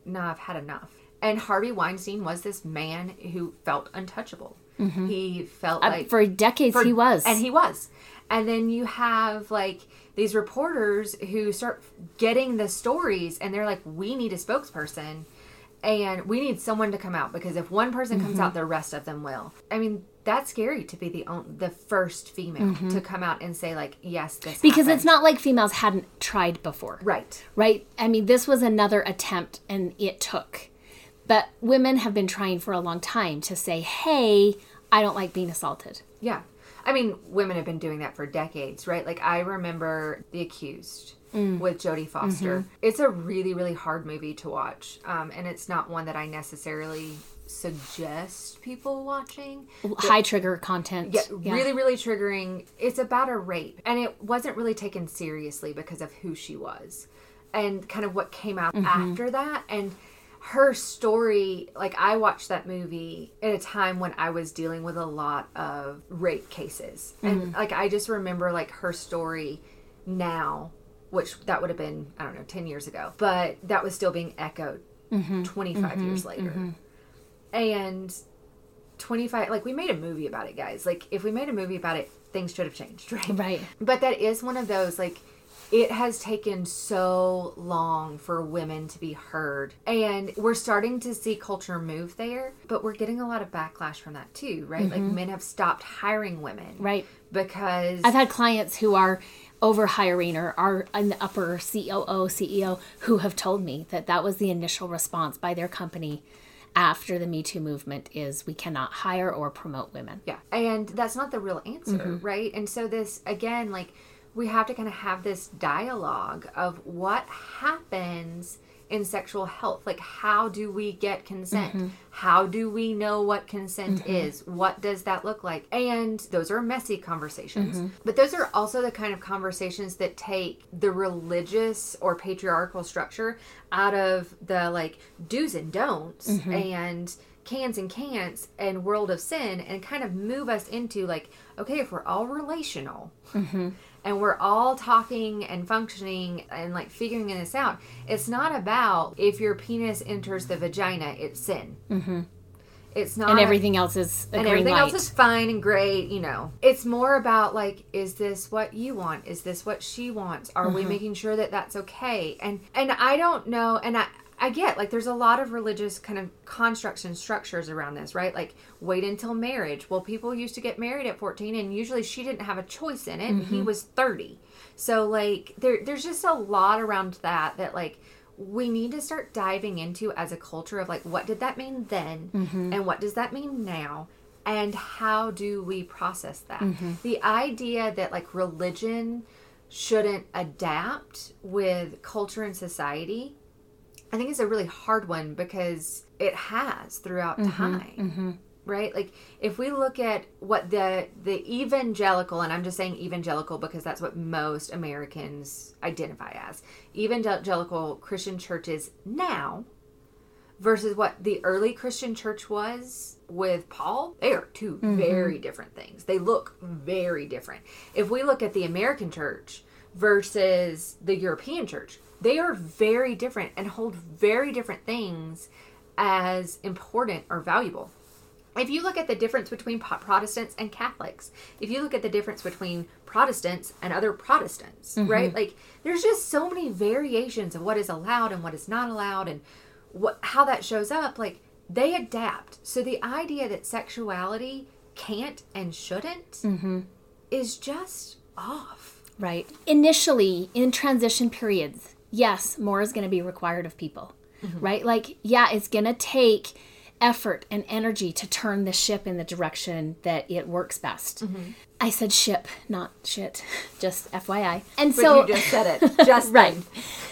no, nah, I've had enough. And Harvey Weinstein was this man who felt untouchable. Mm-hmm. He felt uh, like. For decades, for, he was. And he was. And then you have, like, these reporters who start getting the stories and they're like, we need a spokesperson and we need someone to come out because if one person comes mm-hmm. out, the rest of them will. I mean, that's scary to be the only, the first female mm-hmm. to come out and say like, yes, this because happened. it's not like females hadn't tried before, right? Right. I mean, this was another attempt, and it took. But women have been trying for a long time to say, hey, I don't like being assaulted. Yeah. I mean, women have been doing that for decades, right? Like I remember The Accused mm. with Jodie Foster. Mm-hmm. It's a really, really hard movie to watch, um, and it's not one that I necessarily suggest people watching. High trigger content. Yeah, yeah, really, really triggering. It's about a rape, and it wasn't really taken seriously because of who she was, and kind of what came out mm-hmm. after that, and her story like i watched that movie at a time when i was dealing with a lot of rape cases and mm-hmm. like i just remember like her story now which that would have been i don't know 10 years ago but that was still being echoed mm-hmm. 25 mm-hmm. years later mm-hmm. and 25 like we made a movie about it guys like if we made a movie about it things should have changed right right but that is one of those like it has taken so long for women to be heard. And we're starting to see culture move there, but we're getting a lot of backlash from that too, right? Mm-hmm. Like men have stopped hiring women. Right. Because I've had clients who are over hiring or are an upper COO, CEO who have told me that that was the initial response by their company after the Me Too movement is we cannot hire or promote women. Yeah. And that's not the real answer, mm-hmm. right? And so this again like we have to kind of have this dialogue of what happens in sexual health. Like, how do we get consent? Mm-hmm. How do we know what consent is? What does that look like? And those are messy conversations. Mm-hmm. But those are also the kind of conversations that take the religious or patriarchal structure out of the like do's and don'ts Mm-hmm. and cans and cans and world of sin and kind of move us into like, okay, if we're all relational Mm-hmm. And we're all talking and functioning and like figuring this out. It's not about if your penis enters the vagina, it's sin. Mm-hmm. It's not, and everything else is a and everything light. else is fine and great. You know, it's more about like, is this what you want? Is this what she wants? Are Mm-hmm. we making sure that that's okay? And and I don't know, and I. I get like there's a lot of religious kind of constructs and structures around this, right? Like wait until marriage. Well, people used to get married at 14 and usually she didn't have a choice in it Mm-hmm. he was 30. So like there there's just a lot around that that like we need to start diving into as a culture of like what did that mean then Mm-hmm. and what does that mean now and how do we process that? Mm-hmm. The idea that like religion shouldn't adapt with culture and society I think it's a really hard one because it has throughout mm-hmm, time. Mm-hmm. Right? Like if we look at what the the evangelical and I'm just saying evangelical because that's what most Americans identify as. Evangelical Christian churches now versus what the early Christian church was with Paul, they are 2 mm-hmm. very different things. They look very different. If we look at the American church versus the European church, they are very different and hold very different things as important or valuable. If you look at the difference between Protestants and Catholics, if you look at the difference between Protestants and other Protestants, mm-hmm. right? Like there's just so many variations of what is allowed and what is not allowed and what how that shows up like they adapt. So the idea that sexuality can't and shouldn't mm-hmm. is just off. Right. Initially, in transition periods, yes, more is going to be required of people, mm-hmm. right? Like, yeah, it's going to take effort and energy to turn the ship in the direction that it works best. Mm-hmm. I said ship, not shit, just FYI. And But so, you just said it. Just Right.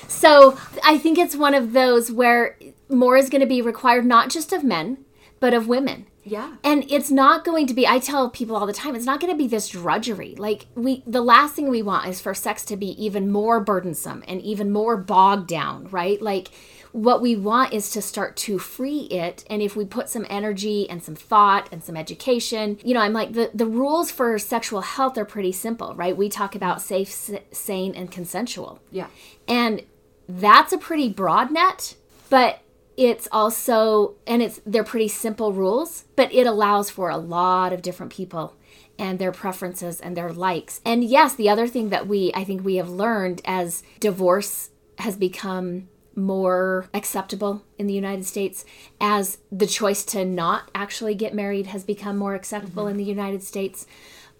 so I think it's one of those where more is going to be required not just of men, but of women. Yeah. And it's not going to be I tell people all the time, it's not going to be this drudgery. Like we the last thing we want is for sex to be even more burdensome and even more bogged down, right? Like what we want is to start to free it and if we put some energy and some thought and some education you know i'm like the, the rules for sexual health are pretty simple right we talk about safe s- sane and consensual Yeah. and that's a pretty broad net but it's also and it's they're pretty simple rules but it allows for a lot of different people and their preferences and their likes and yes the other thing that we i think we have learned as divorce has become more acceptable in the United States as the choice to not actually get married has become more acceptable in the United States.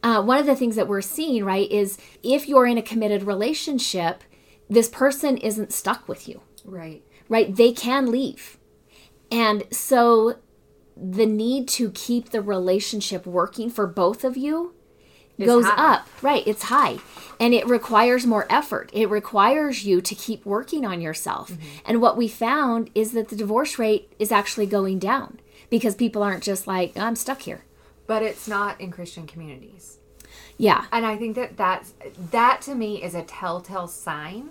Uh, one of the things that we're seeing, right, is if you're in a committed relationship, this person isn't stuck with you, Right. Right? They can leave. And so the need to keep the relationship working for both of you goes high. up. Right, it's high. And it requires more effort. It requires you to keep working on yourself. Mm-hmm. And what we found is that the divorce rate is actually going down because people aren't just like, I'm stuck here. But it's not in Christian communities. Yeah. And I think that that's, that to me is a telltale sign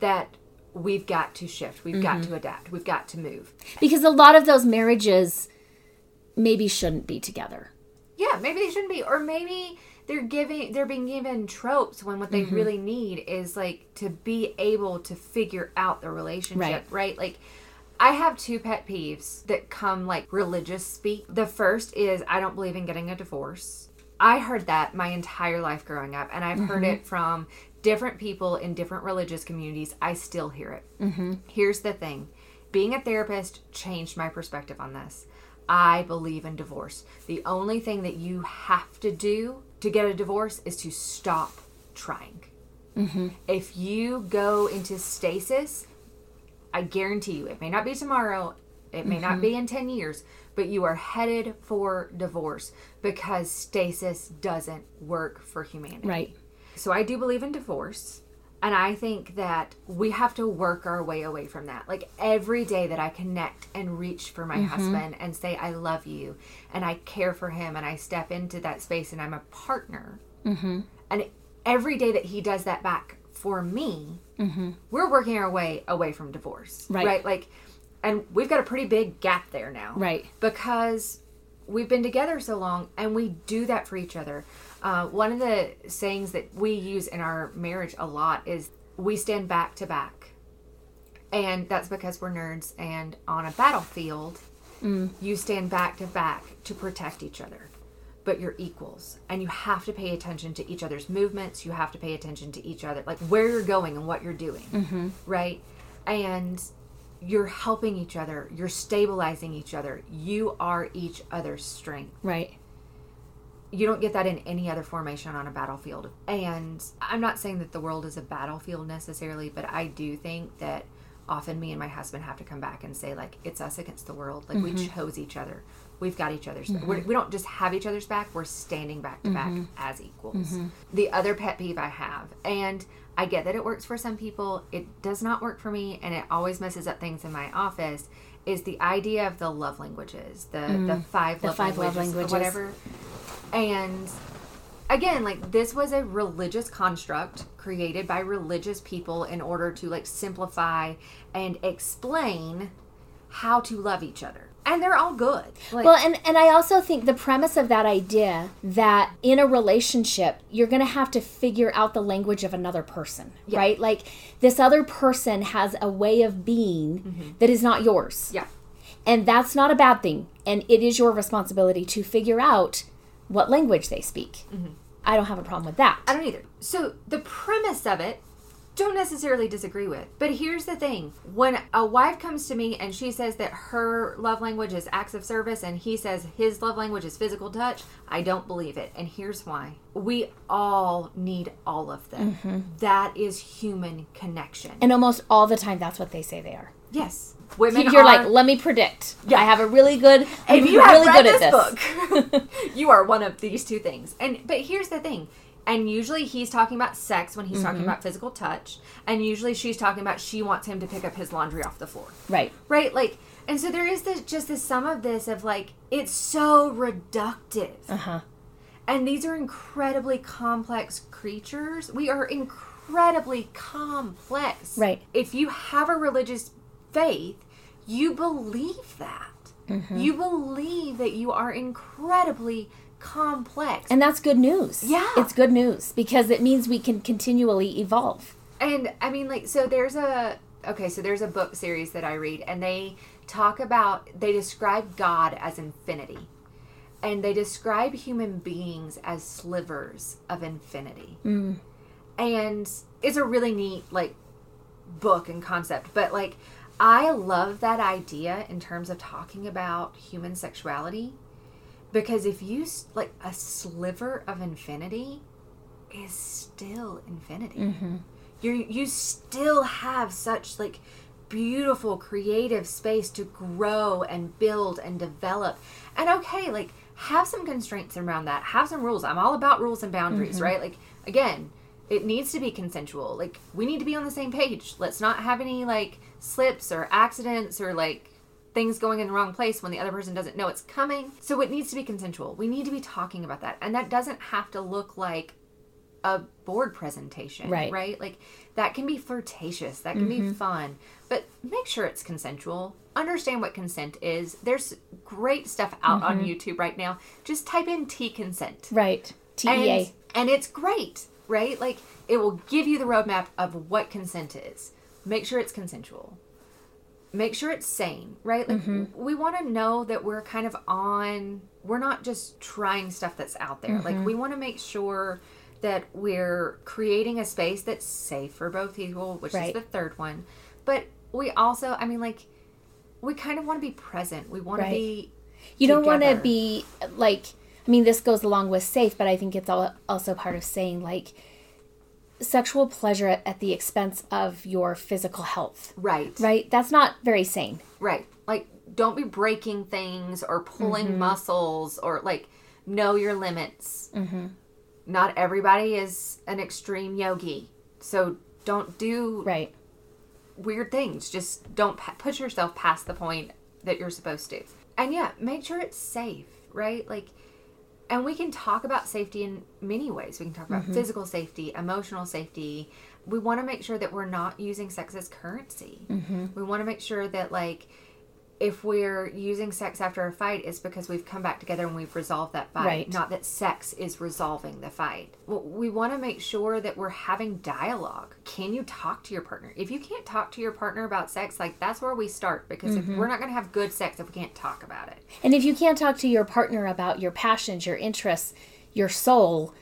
that we've got to shift. We've got to adapt. We've got to move. Because a lot of those marriages maybe shouldn't be together. Yeah, maybe they shouldn't be, or maybe they're giving they're being given tropes when what they Mm-hmm. really need is like to be able to figure out the relationship, Right. right? Like I have two pet peeves that come like religious speak. The first is I don't believe in getting a divorce. I heard that my entire life growing up, and I've heard Mm-hmm. it from different people in different religious communities. I still hear it. Mm-hmm. Here's the thing being a therapist changed my perspective on this. I believe in divorce. The only thing that you have to do to get a divorce is to stop trying. If you go into stasis, I guarantee you, it may not be tomorrow, it may not mm-hmm. be in 10 years, but you are headed for divorce because stasis doesn't work for humanity. Right. So I do believe in divorce. And I think that we have to work our way away from that. Like every day that I connect and reach for my mm-hmm. husband and say, I love you and I care for him and I step into that space and I'm a partner. Mm-hmm. And every day that he does that back for me, we're working our way away from divorce. Right. Right. Like, and we've got a pretty big gap there now. Right. Because we've been together so long and we do that for each other. Uh, one of the sayings that we use in our marriage a lot is we stand back to back. And that's because we're nerds. And on a battlefield, you stand back to back to protect each other. But you're equals. And you have to pay attention to each other's movements. You have to pay attention to each other, like where you're going and what you're doing. Right? And you're helping each other. You're stabilizing each other. You are each other's strength Right. you don't get that in any other formation on a battlefield. And I'm not saying that the world is a battlefield necessarily, but I do think that often me and my husband have to come back and say like it's us against the world. Like we mm-hmm. chose each other. We've got each other's back. Mm-hmm. We're, we don't just have each other's back. We're standing back to back mm-hmm. as equals. The other pet peeve I have, and I get that it works for some people. It does not work for me, and it always messes up things in my office. Is the idea of the love languages, the the mm. five The love five love languages, or languages. whatever. And again, like this was a religious construct created by religious people in order to like simplify and explain how to love each other. And they're all good. Like, Well, and and I also think the premise of that idea that in a relationship you're going to have to figure out the language of another person, right? Like this other person has a way of being mm-hmm. that is not yours. yeah. And that's not a bad thing. And it is your responsibility to figure out what language they speak. Mm-hmm. I don't have a problem with that. I don't either. So the premise of it, don't necessarily disagree with. But here's the thing: when a wife comes to me and she says that her love language is acts of service, and he says his love language is physical touch, I don't believe it. And here's why: we all need all of them. Mm-hmm. That is human connection. And almost all the time that's what they say they are. yes, women. You're are, like, let me predict. Yeah. I have a really good if you have really read good this, at this. book, you are one of these two things. And but here's the thing. And usually he's talking about sex when he's talking Mm-hmm. about physical touch, and usually she's talking about she wants him to pick up his laundry off the floor. Right. Right? Like and so there is this just this sum of this of like it's so reductive. Uh-huh. And these are incredibly complex creatures. We are incredibly complex. Right. If you have a religious faith, you believe that. Mm-hmm. You believe that you are incredibly complex. And that's good news. Yeah. It's good news because it means we can continually evolve. And I mean, like, so there's a okay, so there's a book series that I read, and they talk about they describe God as infinity, and they describe human beings as slivers of infinity, mm. and it's a really neat like book and concept. But like, I love that idea in terms of talking about human sexuality, because if you like a sliver of infinity is still infinity. Mm-hmm. You you still have such like beautiful creative space to grow and build and develop. And okay like have some constraints around that. Have some rules. I'm all about rules and boundaries mm-hmm. right? Like again it needs to be consensual. Like we need to be on the same page. Let's not have any like slips or accidents or like things going in the wrong place when the other person doesn't know it's coming so it needs to be consensual we need to be talking about that and that doesn't have to look like a board presentation, Right. Right? Like that can be flirtatious, that can be mm-hmm. fun, but make sure it's consensual. Understand what consent is. There's great stuff out on mm-hmm. YouTube right now. Just type in T consent. Right. E And, TEA. and it's great, right? Like it will give you the roadmap of what consent is. Make sure it's consensual. Make sure it's sane, right? Like mm-hmm. we want to know that we're kind of on we're not just trying stuff that's out there. Like mm-hmm. we want to make sure that we're creating a space that's safe for both people, which Right. is the third one. But we also, I mean like we kind of want to be present. We want Right. to be You don't want to be like, I mean, this goes along with safe, but I think it's al- also part of saying like sexual pleasure at, at the expense of your physical health. right. Right? That's not very sane. Right. Like, don't be breaking things or pulling Mm-hmm. muscles or like know your limits. not everybody is an extreme yogi. So don't do Right. weird things. Just don't pa- push yourself past the point that you're supposed to. And yeah, make sure it's safe, right? Like, and we can talk about safety in many ways. We can talk about mm-hmm. physical safety, emotional safety. We want to make sure that we're not using sex as currency. Mm-hmm. We want to make sure that, like, if we're using sex after a fight, it's because we've come back together and we've resolved that fight, Right. not that sex is resolving the fight. Well, we want to make sure that we're having dialogue. Can you talk to your partner? If you can't talk to your partner about sex, like that's where we start because if mm-hmm. we're not going to have good sex if we can't talk about it. And if you can't talk to your partner about your passions, your interests, your soul,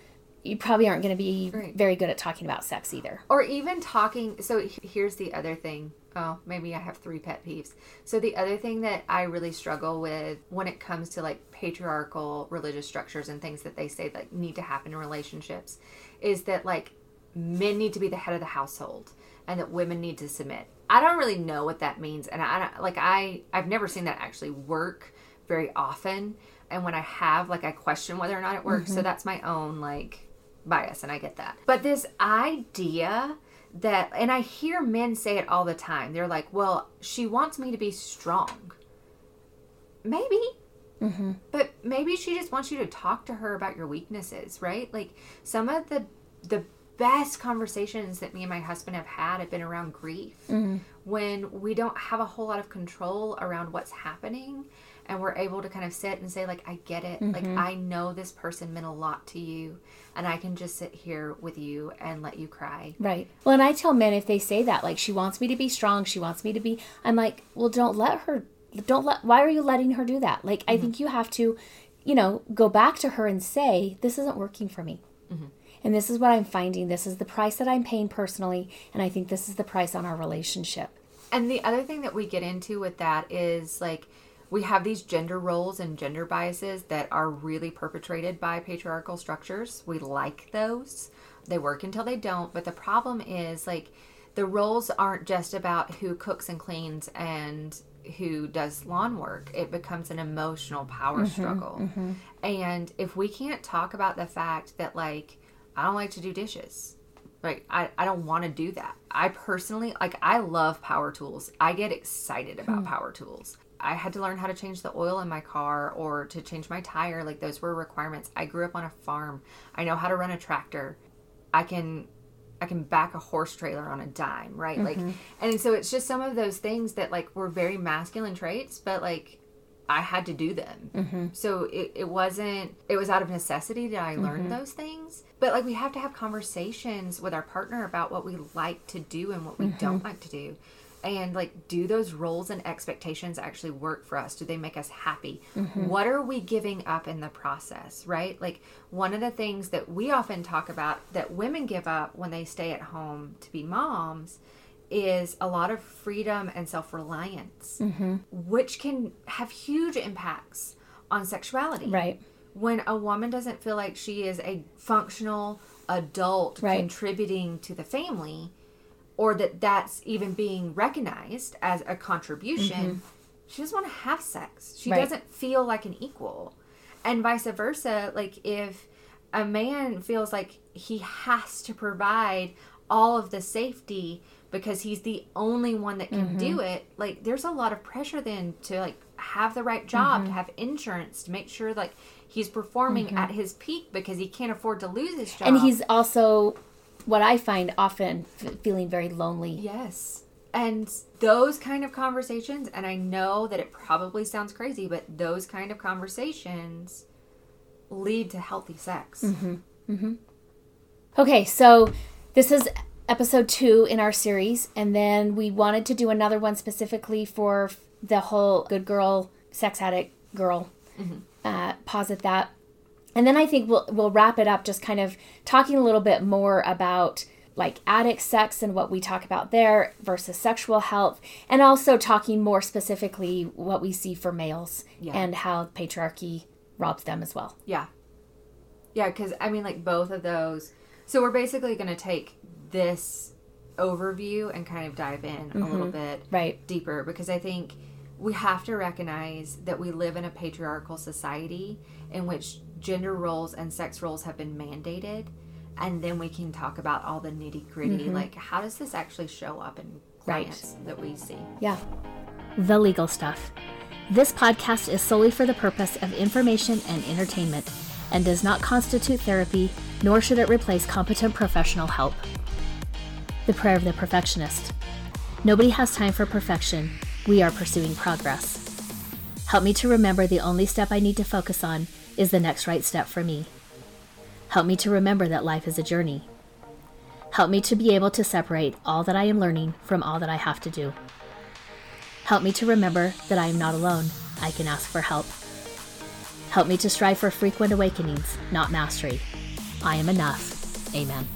you probably aren't going to be Right. very good at talking about sex either. or even talking so here's the other thing. Oh maybe i have three pet peeves. So the other thing that i really struggle with when it comes to like patriarchal religious structures and things that they say that need to happen in relationships is that like men need to be the head of the household and that women need to submit. I don't really know what that means and i don't- like i i've never seen that actually work very often. And when i have like i question whether or not it works. So mm-hmm. that's my own like bias and I get that. But this idea that and I hear men say it all the time. They're like, "Well, she wants me to be strong." Maybe. Mm-hmm. But maybe she just wants you to talk to her about your weaknesses, right? Like some of the the best conversations that me and my husband have had have been around grief. Mm-hmm. When we don't have a whole lot of control around what's happening and we're able to kind of sit and say like I get it. Like mm-hmm. I know this person meant a lot to you and I can just sit here with you and let you cry. Right. Well, and I tell men if they say that, like, she wants me to be strong, she wants me to be, I'm like, well, don't let her, don't let, why are you letting her do that? Like, I mm-hmm. think you have to, you know, go back to her and say, this isn't working for me. Mm-hmm. And this is what I'm finding. This is the price that I'm paying personally. And I think this is the price on our relationship. And the other thing that we get into with that is like we have these gender roles and gender biases that are really perpetrated by patriarchal structures. We like those. They work until they don't, but the problem is like the roles aren't just about who cooks and cleans and who does lawn work. It becomes an emotional power mm-hmm, struggle. Mm-hmm. And if we can't talk about the fact that like I don't like to do dishes. Like I, I don't want to do that. I personally like I love power tools. I get excited about hmm. power tools. I had to learn how to change the oil in my car or to change my tire. Like those were requirements. I grew up on a farm. I know how to run a tractor. I can I can back a horse trailer on a dime, right? Like mm-hmm. and so it's just some of those things that like were very masculine traits, but like I had to do them. Mm-hmm. So it, it wasn't, it was out of necessity that I learned mm-hmm. those things. But like we have to have conversations with our partner about what we like to do and what we don't like to do. And like, do those roles and expectations actually work for us? Do they make us happy? Mm-hmm. What are we giving up in the process, right? Like, one of the things that we often talk about that women give up when they stay at home to be moms is a lot of freedom and self reliance, mm-hmm. which can have huge impacts on sexuality. Right. When a woman doesn't feel like she is a functional adult Right. contributing to the family, or that that's even being recognized as a contribution, mm-hmm. she doesn't want to have sex. She Right. doesn't feel like an equal. And vice versa, like if a man feels like he has to provide all of the safety because he's the only one that can do mm-hmm. it like there's a lot of pressure then to like have the right job to mm-hmm. have insurance to make sure like he's performing at his peak because he can't afford to lose his job And he's also, what I find often f- feeling very lonely. Yes. And those kind of conversations, and I know that it probably sounds crazy, but those kind of conversations lead to healthy sex. Mm-hmm. Mm-hmm. Okay, so this is episode two in our series, and then we wanted to do another one specifically for the whole good girl, sex addict girl. Mm-hmm. Uh, pause at that, and then I think we'll we'll wrap it up, just kind of talking a little bit more about like addict sex and what we talk about there versus sexual health, and also talking more specifically what we see for males Yeah. and how patriarchy robs them as well. Yeah. Yeah, because I mean, like both of those. So we're basically going to take this overview and kind of dive in a little mm-hmm. bit Right. deeper because I think we have to recognize that we live in a patriarchal society in which gender roles and sex roles have been mandated and then we can talk about all the nitty gritty mm-hmm. like how does this actually show up in Right. clients that we see Yeah. The legal stuff. This podcast is solely for the purpose of information and entertainment and does not constitute therapy, nor should it replace competent professional help. The prayer of the perfectionist. Nobody has time for perfection. We are pursuing progress. Help me to remember the only step I need to focus on is the next right step for me. Help me to remember that life is a journey. Help me to be able to separate all that I am learning from all that I have to do. Help me to remember that I am not alone. I can ask for help. Help me to strive for frequent awakenings, not mastery. I am enough. Amen.